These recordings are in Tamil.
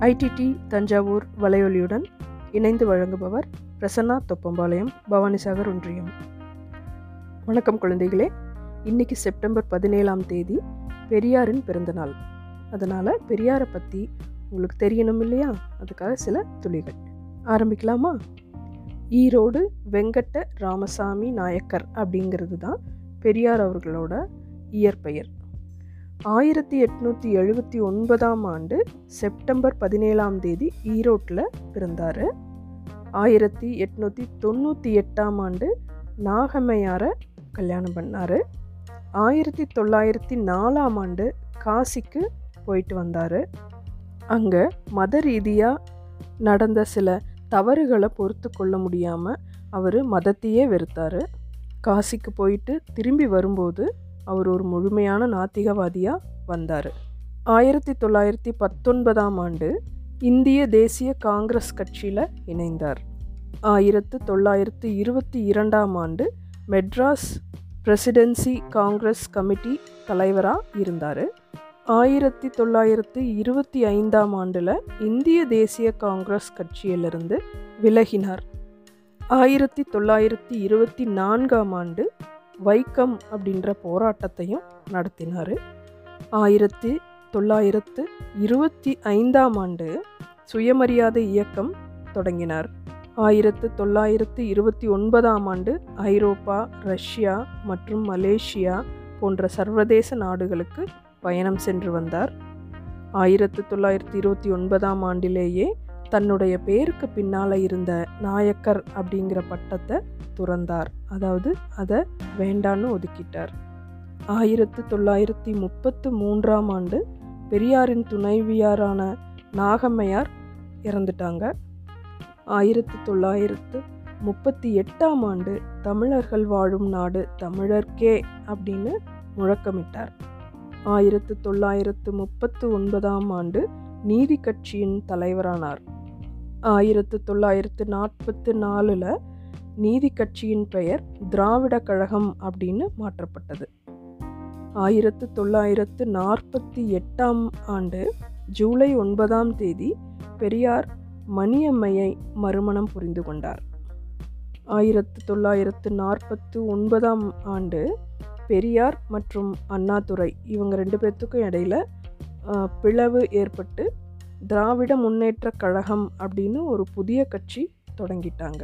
ஐடிடி தஞ்சாவூர் வலையொலியுடன் இணைந்து வழங்குபவர் பிரசன்னா தொப்பம்பாளையம் பவானிசாகர் ஒன்றியம். வணக்கம் குழந்தைகளே. இன்னைக்கு செப்டம்பர் பதினேழாம் தேதி பெரியாரின் பிறந்தநாள். அதனால் பெரியாரை பற்றி உங்களுக்கு தெரியணும் இல்லையா? அதுக்காக சில துளிகள். ஆரம்பிக்கலாமா? ஈரோடு வெங்கட்ட ராமசாமி நாயக்கர் அப்படிங்கிறது தான் பெரியார் அவர்களோட இயற்பெயர். ஆயிரத்தி எட்நூற்றி எழுபத்தி ஒன்பதாம் ஆண்டு செப்டம்பர் பதினேழாம் தேதி ஈரோட்டில் பிறந்தார். ஆயிரத்தி எட்நூற்றி தொண்ணூற்றி எட்டாம் ஆண்டு நாகம்மையாரை கல்யாணம் பண்ணார். ஆயிரத்தி தொள்ளாயிரத்தி நாலாம் ஆண்டு காசிக்கு போயிட்டு வந்தார். அங்கே மத ரீதியாக நடந்த சில தவறுகளை பொறுத்து கொள்ள முடியாமல் அவர் மதத்தையே வெறுத்தார். காசிக்கு போயிட்டு திரும்பி வரும்போது அவர் ஒரு முழுமையான நாத்திகவாதியாக வந்தார். ஆயிரத்தி தொள்ளாயிரத்தி பத்தொன்பதாம் ஆண்டு இந்திய தேசிய காங்கிரஸ் கட்சியில் இணைந்தார். ஆயிரத்து தொள்ளாயிரத்து இருபத்தி இரண்டாம் ஆண்டு மெட்ராஸ் பிரசிடென்சி காங்கிரஸ் கமிட்டி தலைவராக இருந்தார். ஆயிரத்தி தொள்ளாயிரத்து இருபத்தி ஐந்தாம் ஆண்டில் இந்திய தேசிய காங்கிரஸ் கட்சியிலிருந்து விலகினார். ஆயிரத்தி தொள்ளாயிரத்தி இருபத்தி நான்காம் ஆண்டு வைக்கம் அப்படின்ற போராட்டத்தையும் நடத்தினார். ஆயிரத்தி தொள்ளாயிரத்து இருபத்தி ஐந்தாம் ஆண்டு சுயமரியாதை இயக்கம் தொடங்கினார். ஆயிரத்து தொள்ளாயிரத்து இருபத்தி ஒன்பதாம் ஆண்டு ஐரோப்பா ரஷ்யா மற்றும் மலேசியா போன்ற சர்வதேச நாடுகளுக்கு பயணம் சென்று வந்தார். ஆயிரத்து தொள்ளாயிரத்தி இருபத்தி ஒன்பதாம் ஆண்டிலேயே தன்னுடைய பேருக்கு பின்னால் இருந்த நாயக்கர் அப்படிங்கிற பட்டத்தை துறந்தார். அதாவது அதை வேண்டான்னு ஒதுக்கிட்டார். ஆயிரத்து தொள்ளாயிரத்தி முப்பத்து மூன்றாம் ஆண்டு பெரியாரின் துணைவியாரான நாகம்மையார் இறந்துட்டாங்க. ஆயிரத்து தொள்ளாயிரத்து முப்பத்தி எட்டாம் ஆண்டு தமிழர்கள் வாழும் நாடு தமிழர்க்கே அப்படின்னு முழக்கமிட்டார். ஆயிரத்து தொள்ளாயிரத்து முப்பத்து ஒன்பதாம் ஆண்டு நீதி கட்சியின் தலைவரானார். ஆயிரத்து தொள்ளாயிரத்து நாற்பத்து நாலில் நீதி கட்சியின் பெயர் திராவிட கழகம் அப்படின்னு மாற்றப்பட்டது. ஆயிரத்து தொள்ளாயிரத்து நாற்பத்தி எட்டாம் ஆண்டு ஜூலை ஒன்பதாம் தேதி பெரியார் மணியம்மையை மறுமணம் புரிந்து கொண்டார். ஆயிரத்து தொள்ளாயிரத்து நாற்பத்து ஒன்பதாம் ஆண்டு பெரியார் மற்றும் அண்ணாதுரை இவங்க ரெண்டு பேர்த்துக்கும் இடையில் பிளவு ஏற்பட்டு திராவிட முன்னேற்ற கழகம் அப்படின்னு ஒரு புதிய கட்சி தொடங்கிட்டாங்க.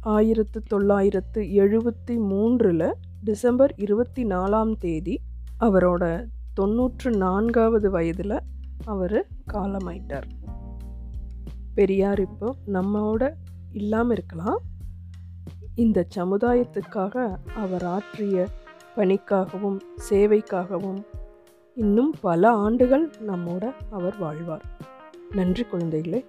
ஆயிரத்து தொள்ளாயிரத்து எழுபத்தி மூன்றில் டிசம்பர் இருபத்தி நாலாம் தேதி அவரோட தொண்ணூற்று நான்காவது வயதில் அவர் காலமாயிட்டார். பெரியார் இப்போ நம்மோட இல்லாமல் இருக்கலாம். இந்த சமுதாயத்துக்காக அவர் ஆற்றிய பணிக்காகவும் சேவைக்காகவும் இன்னும் பல ஆண்டுகள் நம்மோட அவர் வாழ்வார். நன்றி குழந்தைகளே.